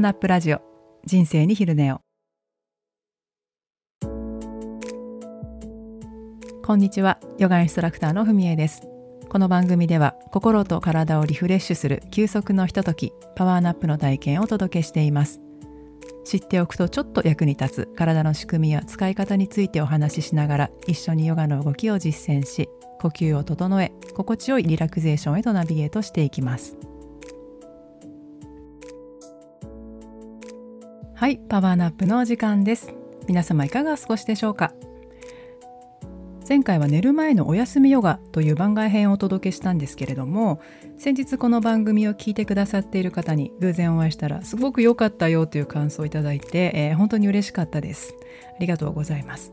ーナップラジオ。人生に昼寝を。こんにちは。ヨガインストラクターのふみえです。この番組では心と体をリフレッシュする休息のひとときパワーナップの体験をお届けしています。知っておくとちょっと役に立つ体の仕組みや使い方についてお話ししながら一緒にヨガの動きを実践し呼吸を整え心地よいリラクゼーションへとナビゲートしていきます。はいパワーナップのお時間です。皆様いかがお過ごしでしょうか？前回は寝る前のお休みヨガという番外編をお届けしたんですけれども先日この番組を聞いてくださっている方に偶然お会いしたらすごく良かったよという感想をいただいて、えー、本当に嬉しかったです。ありがとうございます。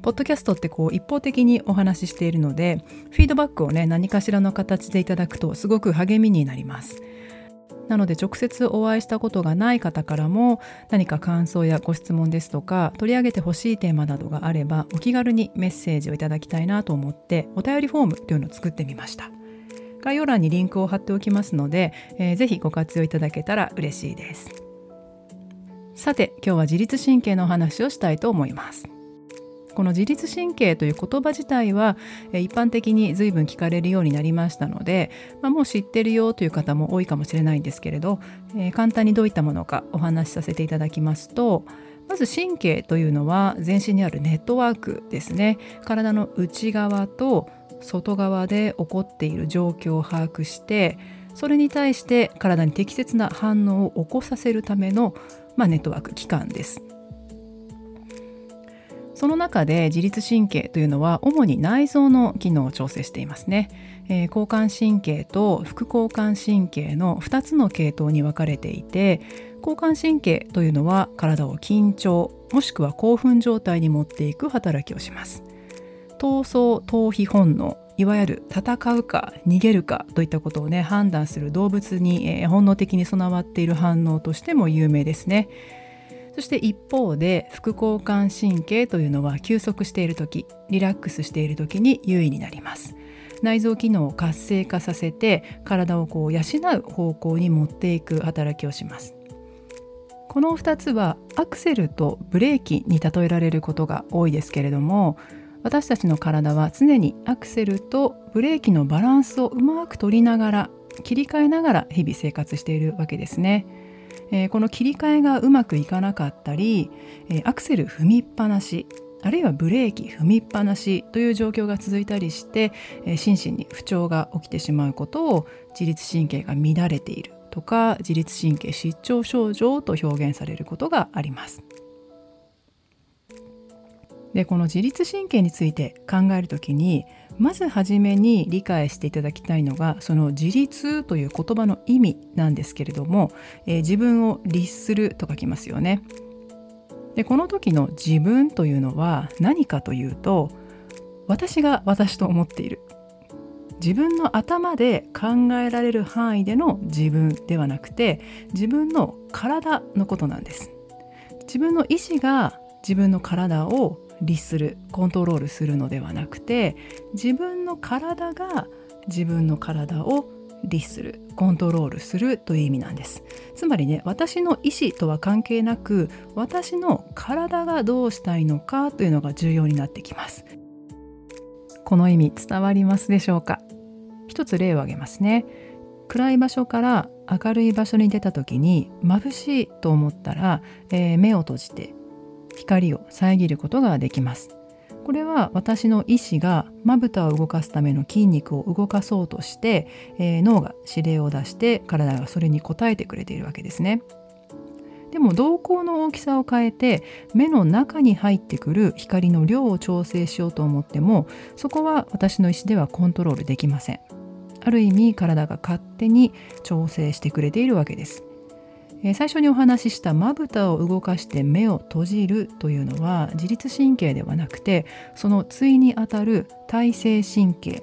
ポッドキャストってこう一方的にお話ししているのでフィードバックをね何かしらの形でいただくとすごく励みになります。なので直接お会いしたことがない方からも何か感想やご質問ですとか取り上げてほしいテーマなどがあればお気軽にメッセージをいただきたいなと思ってお便りフォームというのを作ってみました。概要欄にリンクを貼っておきますので、えー、ぜご活用いただけたら嬉しいです。さて今日は自律神経のお話をしたいと思います。この自律神経という言葉自体は一般的に随分聞かれるようになりましたので、まあ、もう知ってるよという方も多いかもしれないんですけれど、えー、簡単にどういったものかお話しさせていただきますとまず神経というのは全身にあるネットワークですね体の内側と外側で起こっている状況を把握してそれに対して体に適切な反応を起こさせるための、まあ、ネットワーク機関です。その中で自律神経というのは主に内臓の機能を調整していますね、えー、交感神経と副交感神経の2つの系統に分かれていて交感神経というのは体を緊張もしくは興奮状態に持っていく働きをします。闘争逃避本能いわゆる戦うか逃げるかといったことをね判断する動物に、えー、本能的に備わっている反応としても有名ですね。そして一方で副交感神経というのは休息している時リラックスしている時に優位になります内臓機能を活性化させて体をこう養う方向に持っていく働きをしますこの2つはアクセルとブレーキに例えられることが多いですけれども私たちの体は常にアクセルとブレーキのバランスをうまく取りながら切り替えながら日々生活しているわけですね。えー、この切り替えがうまくいかなかったり、えー、アクセル踏みっぱなしあるいはブレーキ踏みっぱなしという状況が続いたりして、えー、心身に不調が起きてしまうことを自律神経が乱れているとか自律神経失調症状と表現されることがあります。でこの自律神経について考えるときにまずはじめに理解していただきたいのがその自立という言葉の意味なんですけれども、えー、自分を律すると書きますよね。でこの時の自分というのは何かというと私が私と思っている自分の頭で考えられる範囲での自分ではなくて自分の体のことなんです自分の意志が自分の体を律するコントロールするのではなくて自分の体が自分の体を律するコントロールするという意味なんです。つまりね私の意思とは関係なく私の体がどうしたいのかというのが重要になってきます。この意味伝わりますでしょうか？一つ例を挙げますね。暗い場所から明るい場所に出た時に眩しいと思ったら、えー、目を閉じて光を遮ることができます。これは私の意志がまぶたを動かすための筋肉を動かそうとして、えー、脳が指令を出して体がそれに応えてくれているわけですね。でも瞳孔の大きさを変えて目の中に入ってくる光の量を調整しようと思ってもそこは私の意思ではコントロールできません。ある意味体が勝手に調整してくれているわけです。え最初にお話ししたまぶたを動かして目を閉じるというのは自律神経ではなくてその対にあたる体性神経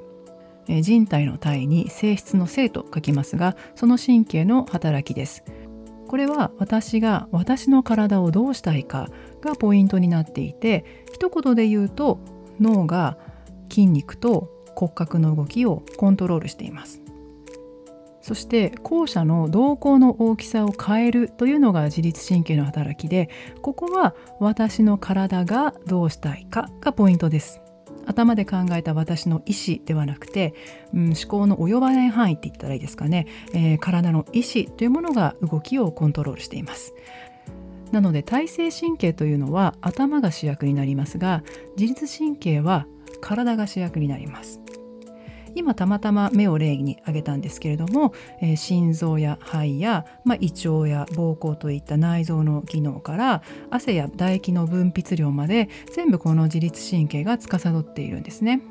え人体の体に性質の性と書きますがその神経の働きです。これは私が私の体をどうしたいかがポイントになっていて一言で言うと脳が筋肉と骨格の動きをコントロールしています。そして後者の瞳孔の大きさを変えるというのが自律神経の働きでここは私の体がどうしたいかがポイントです。頭で考えた私の意思ではなくて、うん、思考の及ばない範囲って言ったらいいですかね、えー、体の意思というものが動きをコントロールしています。なので体制神経というのは頭が主役になりますが自律神経は体が主役になります。今たまたま目を例に挙げたんですけれども、えー、心臓や肺や、まあ、胃腸や膀胱といった内臓の機能から汗や唾液の分泌量まで全部この自律神経が司っているんですね。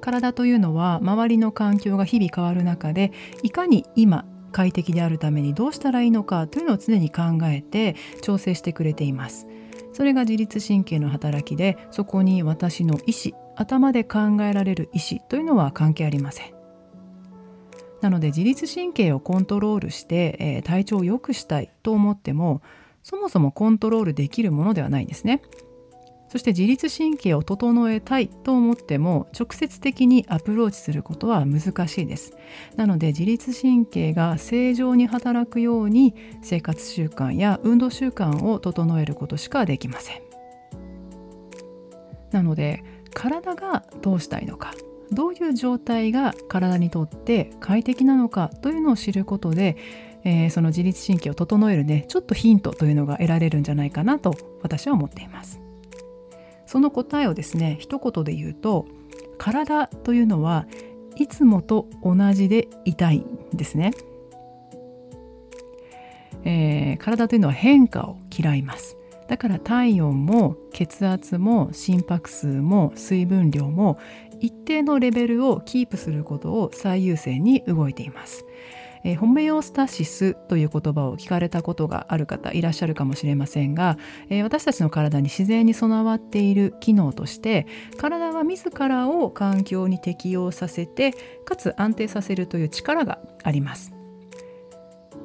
体というのは周りの環境が日々変わる中でいかに今快適であるためにどうしたらいいのかというのを常に考えて調整してくれています。それが自律神経の働きでそこに私の意思頭で考えられる意思というのは関係ありません。なので自律神経をコントロールして、えー、体調を良くしたいと思ってもそもそもコントロールできるものではないんですね。そして自律神経を整えたいと思っても直接的にアプローチすることは難しいです。なので自律神経が正常に働くように生活習慣や運動習慣を整えることしかできません。なので体がどうしたいのかどういう状態が体にとって快適なのかというのを知ることで、えー、その自律神経を整えるねちょっとヒントというのが得られるんじゃないかなと私は思っています。その答えをですね一言で言うと体というのはいつもと同じでいたいんですね、えー、体というのは変化を嫌います。だから体温も血圧も心拍数も水分量も一定のレベルをキープすることを最優先に動いています。えー、ホメオスタシスという言葉を聞かれたことがある方いらっしゃるかもしれませんが、えー、私たちの体に自然に備わっている機能として体は自らを環境に適応させてかつ安定させるという力があります。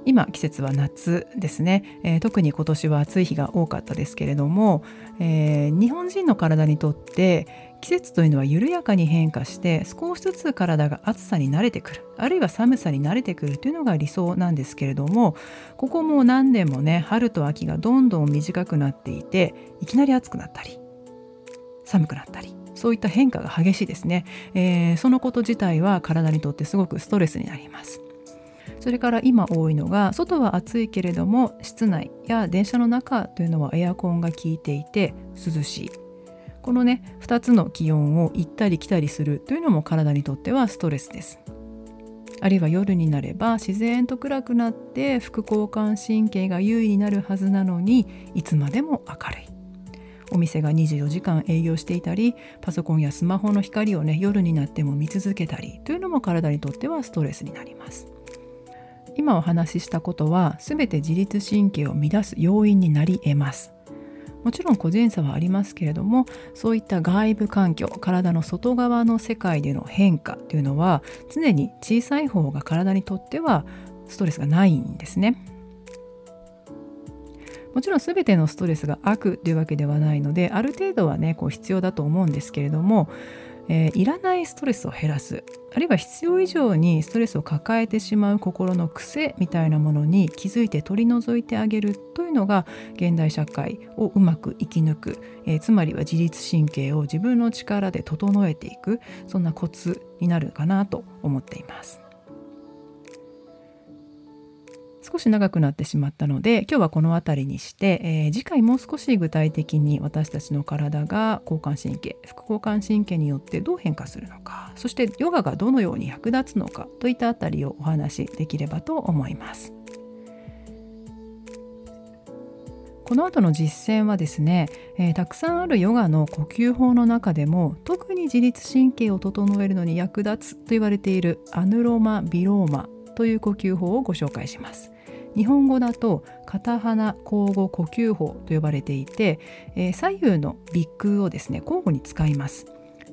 今季節は夏ですね、えー、特に今年は暑い日が多かったですけれども、えー、日本人の体にとって季節というのは緩やかに変化して少しずつ体が暑さに慣れてくるあるいは寒さに慣れてくるというのが理想なんですけれどもここも何年もね春と秋がどんどん短くなっていていきなり暑くなったり寒くなったりそういった変化が激しいですね、えー、そのこと自体は体にとってすごくストレスになります。それから今多いのが外は暑いけれども室内や電車の中というのはエアコンが効いていて涼しい。このね2つの気温を行ったり来たりするというのも体にとってはストレスです。あるいは夜になれば自然と暗くなって副交感神経が優位になるはずなのにいつまでも明るい。お店が24時間営業していたりパソコンやスマホの光をね夜になっても見続けたりというのも体にとってはストレスになります。今お話ししたことは全て自律神経を乱す要因になり得ます。もちろん個人差はありますけれどもそういった外部環境体の外側の世界での変化というのは常に小さい方が体にとってはストレスがないんですね。もちろん全てのストレスが悪というわけではないのである程度はねこう必要だと思うんですけれどもえー、いらないストレスを減らすあるいは必要以上にストレスを抱えてしまう心の癖みたいなものに気づいて取り除いてあげるというのが現代社会をうまく生き抜く、えー、つまりは自律神経を自分の力で整えていくそんなコツになるかなと思っています。少し長くなってしまったので今日はこの辺りにして、えー、次回もう少し具体的に私たちの体が交感神経副交感神経によってどう変化するのかそしてヨガがどのように役立つのかといったあたりをお話しできればと思います。この後の実践はですね、えー、たくさんあるヨガの呼吸法の中でも特に自律神経を整えるのに役立つと言われているアヌロマ・ビローマという呼吸法をご紹介します。日本語だと片鼻交互呼吸法と呼ばれていて、えー、左右の鼻腔をですね交互に使います。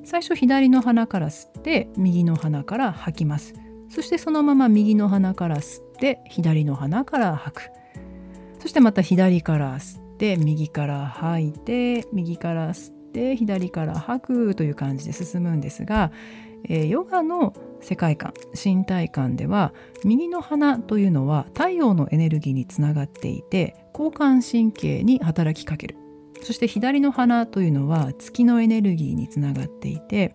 最初左の鼻から吸って右の鼻から吐きます。そしてそのまま右の鼻から吸って左の鼻から吐く。そしてまた左から吸って右から吐いて右から吸って左から吐くという感じで進むんですがえ、ヨガの世界観身体観では右の鼻というのは太陽のエネルギーにつながっていて交感神経に働きかけるそして左の鼻というのは月のエネルギーにつながっていて、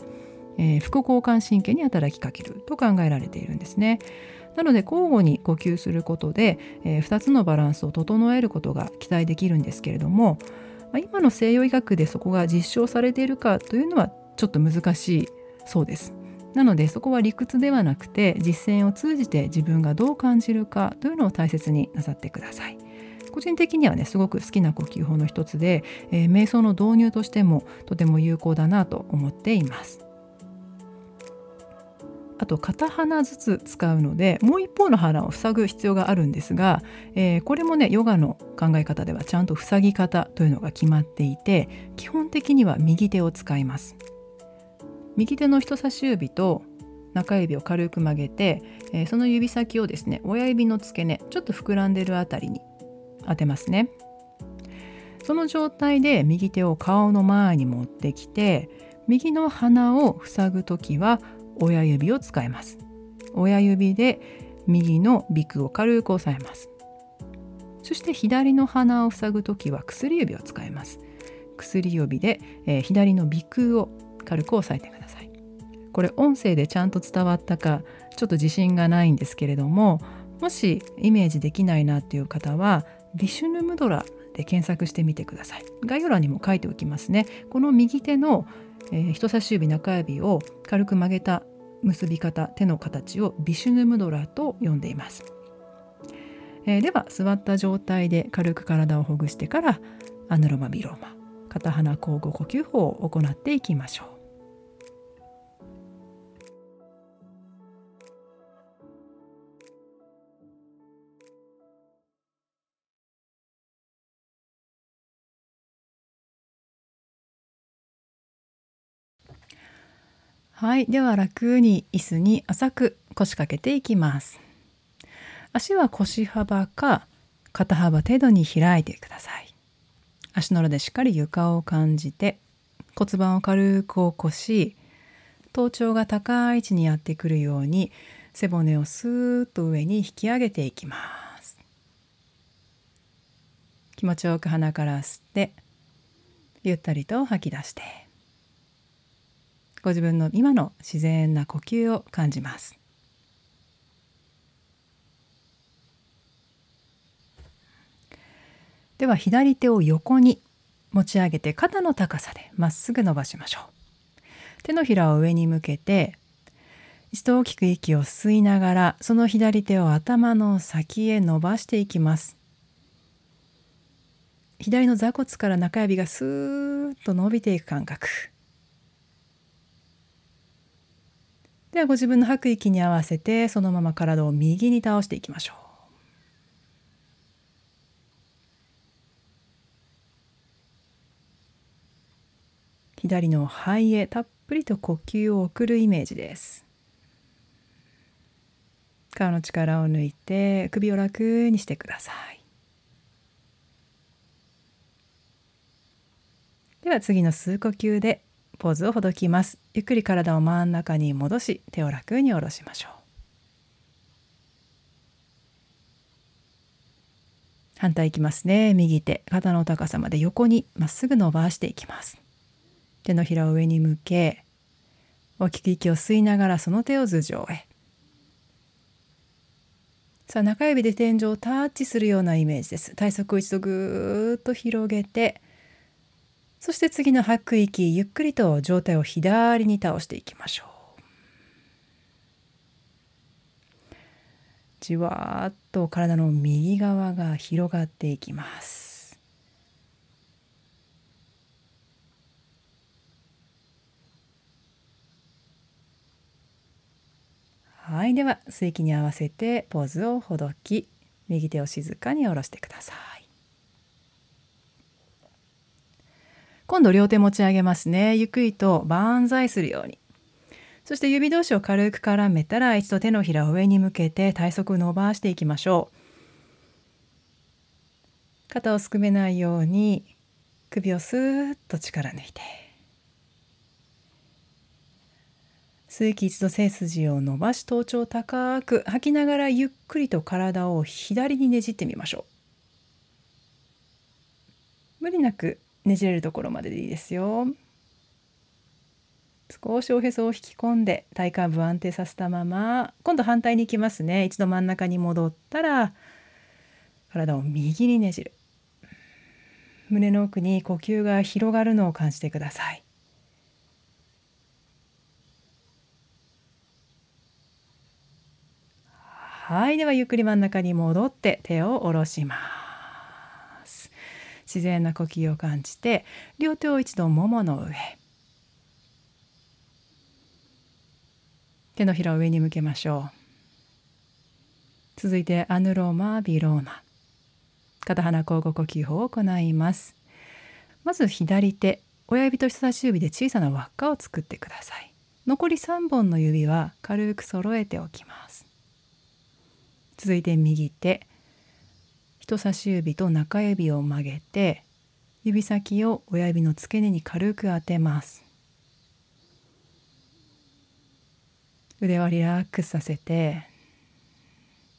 えー、副交感神経に働きかけると考えられているんですね。なので交互に呼吸することで、えー、2つのバランスを整えることが期待できるんですけれども、まあ、今の西洋医学でそこが実証されているかというのはちょっと難しいそうです。なのでそこは理屈ではなくて実践を通じて自分がどう感じるかというのを大切になさってください。個人的にはねすごく好きな呼吸法の一つで、えー、瞑想の導入としてもとても有効だなと思っています。あと片鼻ずつ使うのでもう一方の鼻を塞ぐ必要があるんですが、えー、これもねヨガの考え方ではちゃんと塞ぎ方というのが決まっていて基本的には右手を使います右手の人差し指と中指を軽く曲げて、えー、その指先をですね親指の付け根ちょっと膨らんでるあたりに当てますね。その状態で右手を顔の前に持ってきて右の鼻を塞ぐ時は親指を使います。親指で右の鼻腔を軽く押さえます。そして左の鼻を塞ぐ時は薬指を使います。薬指で、えー、左の鼻腔を軽く押さえてください。これ音声でちゃんと伝わったかちょっと自信がないんですけれどももしイメージできないなっていう方はビシュヌムドラで検索してみてください。概要欄にも書いておきますね。この右手の、えー、人差し指中指を軽く曲げた結び方手の形をビシュヌムドラと呼んでいます、えー、では座った状態で軽く体をほぐしてからアヌロマビローマ片鼻交互呼吸法を行っていきましょう。はい。では楽に椅子に浅く腰掛けていきます。足は腰幅か肩幅程度に開いてください。足の裏でしっかり床を感じて骨盤を軽く起こし頭頂が高い位置にやってくるように背骨をスーッと上に引き上げていきます。気持ちよく鼻から吸ってゆったりと吐き出して。ご自分の今の自然な呼吸を感じます。では左手を横に持ち上げて肩の高さでまっすぐ伸ばしましょう。手のひらを上に向けて一度大きく息を吸いながらその左手を頭の先へ伸ばしていきます。左の座骨から中指がスーッと伸びていく感覚。ではご自分の吐く息に合わせてそのまま体を右に倒していきましょう。左の肺へたっぷりと呼吸を送るイメージです。顔の力を抜いて首を楽にしてください。では次の吸う呼吸でポーズをほどきます。ゆっくり体を真ん中に戻し手を楽に下ろしましょう。反対いきますね。右手肩の高さまで横にまっすぐ伸ばしていきます。手のひらを上に向け大きく息を吸いながらその手を頭上へ。さあ中指で天井をタッチするようなイメージです。体側を一度ぐーっと広げてそして次の吐く息ゆっくりと上体を左に倒していきましょう。じわーっと体の右側が広がっていきます。はいでは吸気に合わせてポーズをほどき右手を静かに下ろしてください。今度両手持ち上げますね。ゆっくりと万歳するように。そして指同士を軽く絡めたら一度手のひらを上に向けて体側伸ばしていきましょう。肩をすくめないように首をスーッと力抜いて。吸う息一度背筋を伸ばし頭頂高く吐きながらゆっくりと体を左にねじってみましょう。無理なくねじれるところまででいいですよ。少しおへそを引き込んで体幹部安定させたまま今度反対に行きますね。一度真ん中に戻ったら体を右にねじる。胸の奥に呼吸が広がるのを感じてください。はい。ではゆっくり真ん中に戻って手を下ろします。自然な呼吸を感じて両手を一度ももの上。手のひらを上に向けましょう。続いてアヌローマビローマ。片鼻交互呼吸法を行います。まず左手親指と人差し指で小さな輪っかを作ってください。残り3本の指は軽く揃えておきます。続いて右手人差し指と中指を曲げて指先を親指の付け根に軽く当てます。腕はリラックスさせて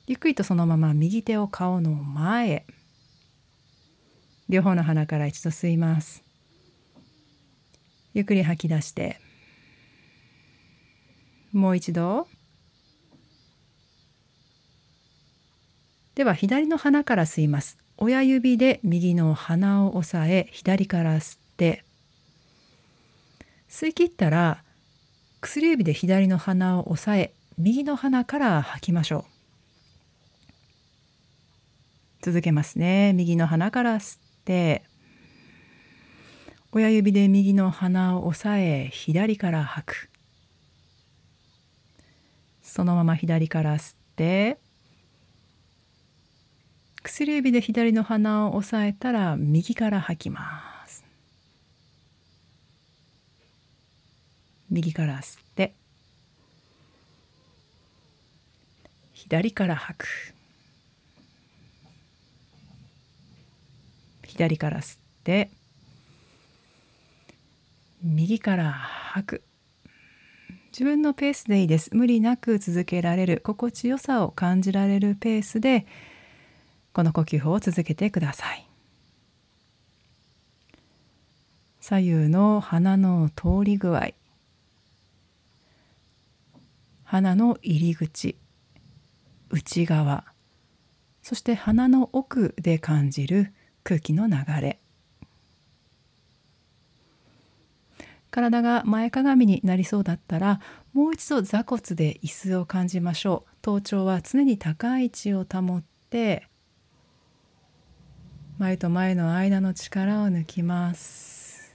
ゆっくりとそのまま右手を顔の前へ。両方の鼻から一度吸います。ゆっくり吐き出してもう一度。では左の鼻から吸います。親指で右の鼻を押さえ左から吸って吸い切ったら薬指で左の鼻を押さえ右の鼻から吐きましょう。続けますね。右の鼻から吸って親指で右の鼻を押さえ左から吐く。そのまま左から吸って薬指で左の鼻を押さえたら右から吐きます。右から吸って左から吐く。左から吸って右から吐く。自分のペースでいいです。無理なく続けられる。心地よさを感じられるペースでこの呼吸法を続けてください。左右の鼻の通り具合。鼻の入り口。内側。そして鼻の奥で感じる空気の流れ。体が前かがみになりそうだったらもう一度座骨で椅子を感じましょう。頭頂は常に高い位置を保って前と前の間の力を抜きます。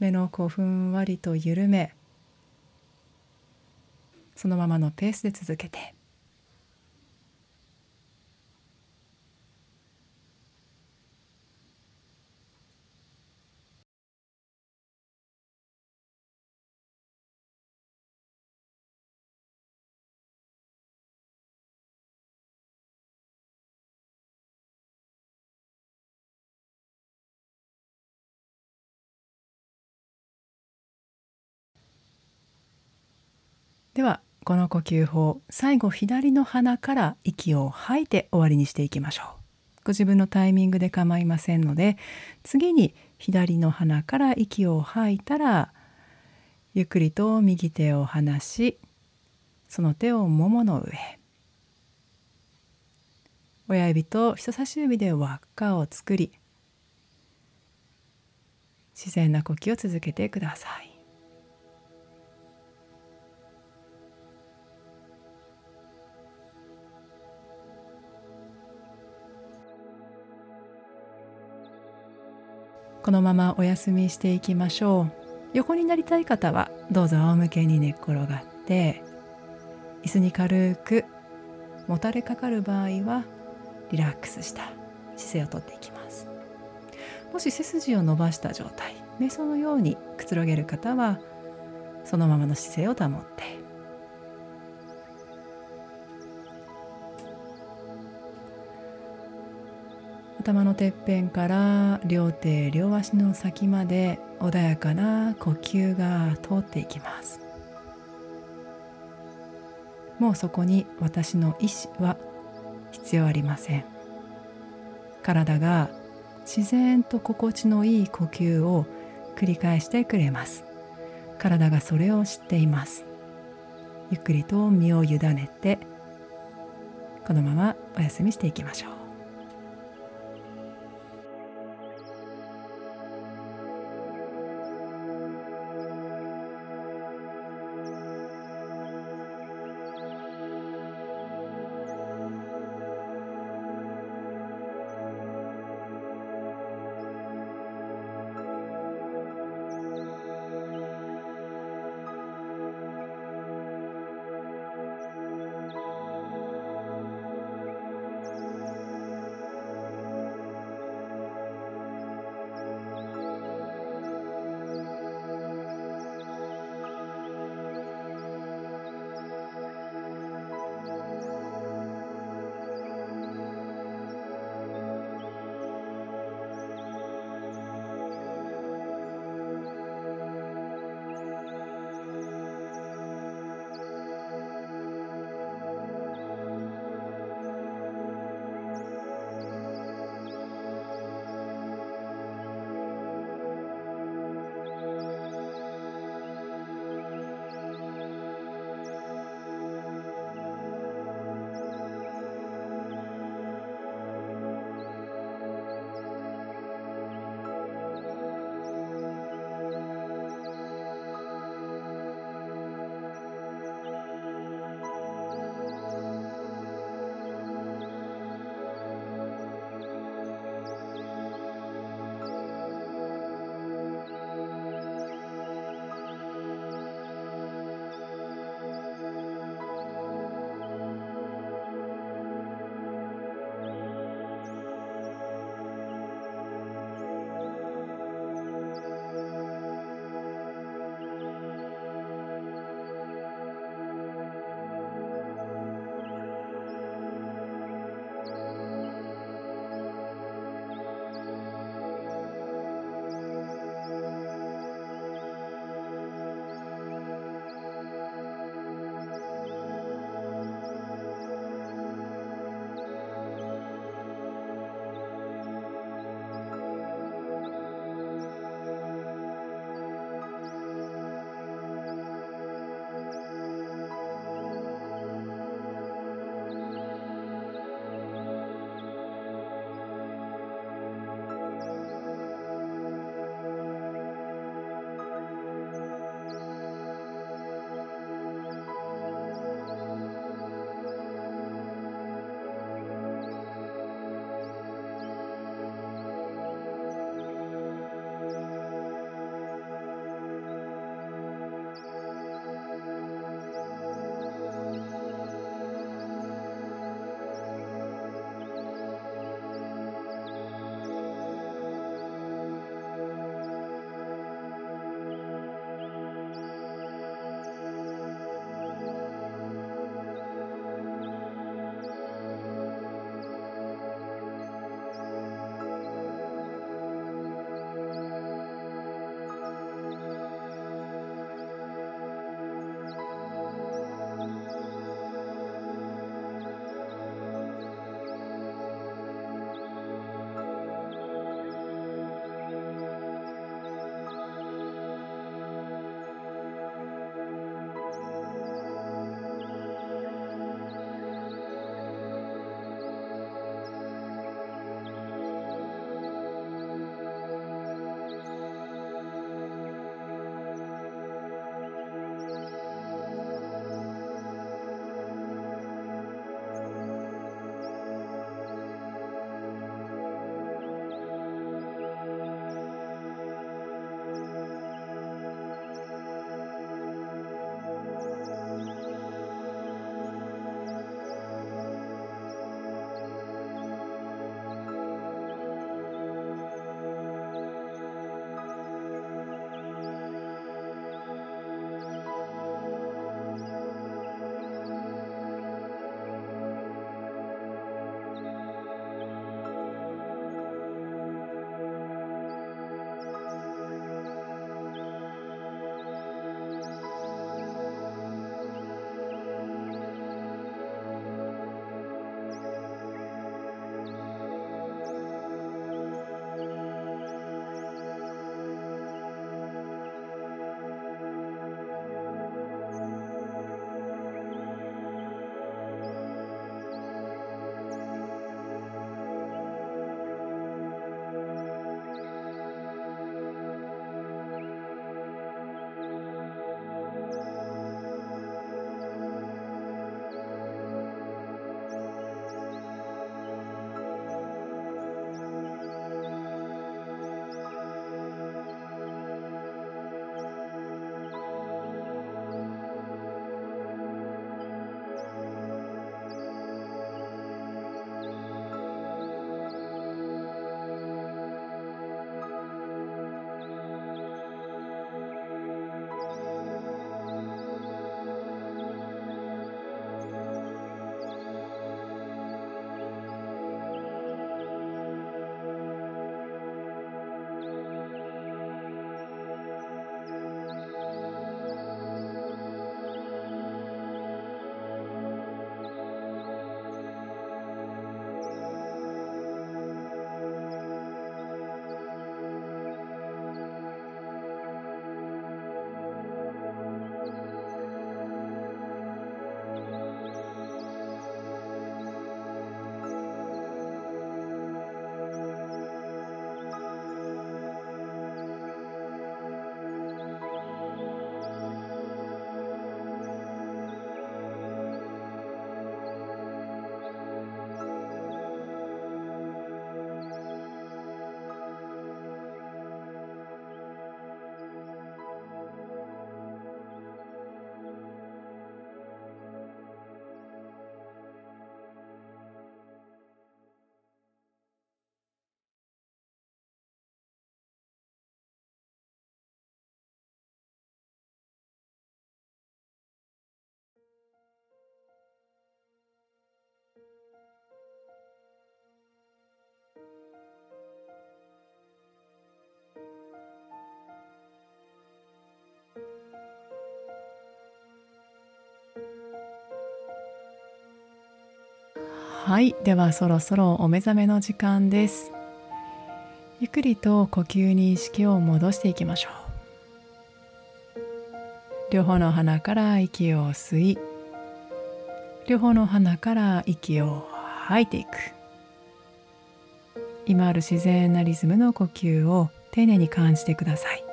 目の子ふんわりと緩め。そのままのペースで続けて。ではこの呼吸法最後左の鼻から息を吐いて終わりにしていきましょう。ご自分のタイミングで構いませんので次に左の鼻から息を吐いたらゆっくりと右手を離しその手をももの上親指と人差し指で輪っかを作り自然な呼吸を続けてください。このままお休みしていきましょう。横になりたい方はどうぞ仰向けに寝っ転がって椅子に軽くもたれかかる場合はリラックスした姿勢をとっていきます。もし背筋を伸ばした状態瞑想のようにくつろげる方はそのままの姿勢を保って頭のてっぺんから両手両足の先まで穏やかな呼吸が通っていきます。もうそこに私の意志は必要ありません。体が自然と心地のいい呼吸を繰り返してくれます。体がそれを知っています。ゆっくりと身を委ねてこのままお休みしていきましょう。はい。ではそろそろお目覚めの時間です。ゆっくりと呼吸に意識を戻していきましょう。両方の鼻から息を吸い両方の鼻から息を吐いていく。今ある自然なリズムの呼吸を丁寧に感じてください。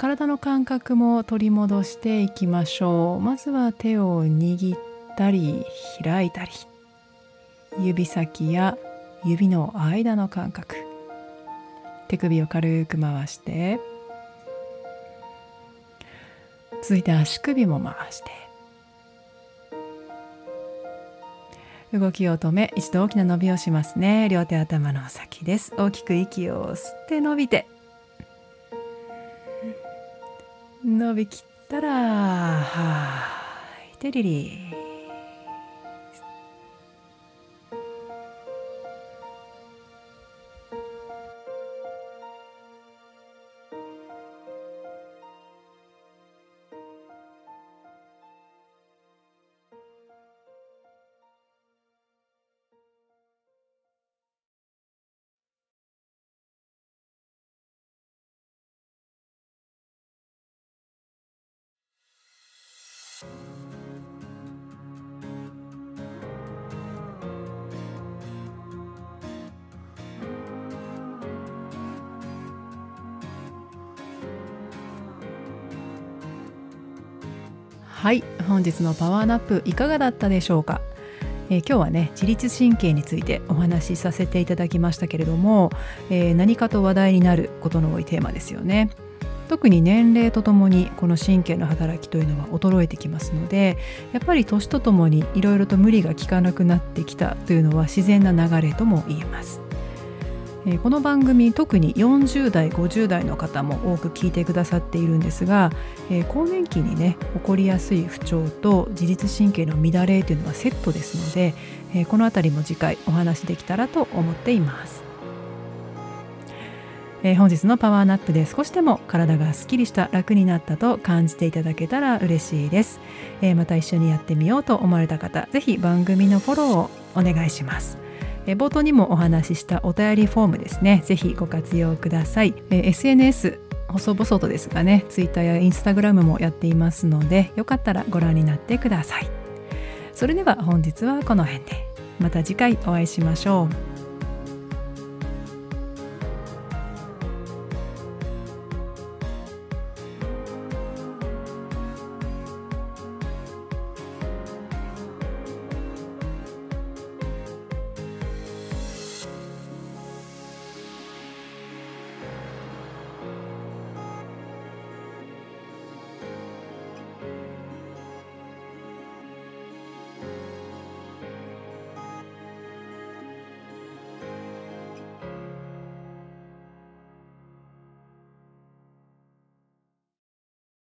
体の感覚も取り戻していきましょう。まずは手を握ったり開いたり。指先や指の間の感覚。手首を軽く回して。続いて足首も回して。動きを止め一度大きな伸びをしますね。両手頭の先です。大きく息を吸って伸びて。伸びきったらはい。てリリはい本日のパワーナップいかがだったでしょうか、えー、今日はね自律神経についてお話しさせていただきましたけれども、えー、何かと話題になることの多いテーマですよね。特に年齢とともにこの神経の働きというのは衰えてきますのでやっぱり年とともにいろいろと無理が効かなくなってきたというのは自然な流れとも言えます。えこの番組特に40代50代の方も多く聞いてくださっているんですが、え更年期にね起こりやすい不調と自律神経の乱れというのはセットですので、えこの辺りも次回お話できたらと思っています。え本日のパワーナップで少しでも体がすっきりした楽になったと感じていただけたら嬉しいです、えまた一緒にやってみようと思われた方是非番組のフォローをお願いします。え冒頭にもお話ししたお便りフォームですね。ぜひご活用ください、え SNS 細々とですがね Twitter や Instagram もやっていますのでよかったらご覧になってください。それでは本日はこの辺で。また次回お会いしましょう。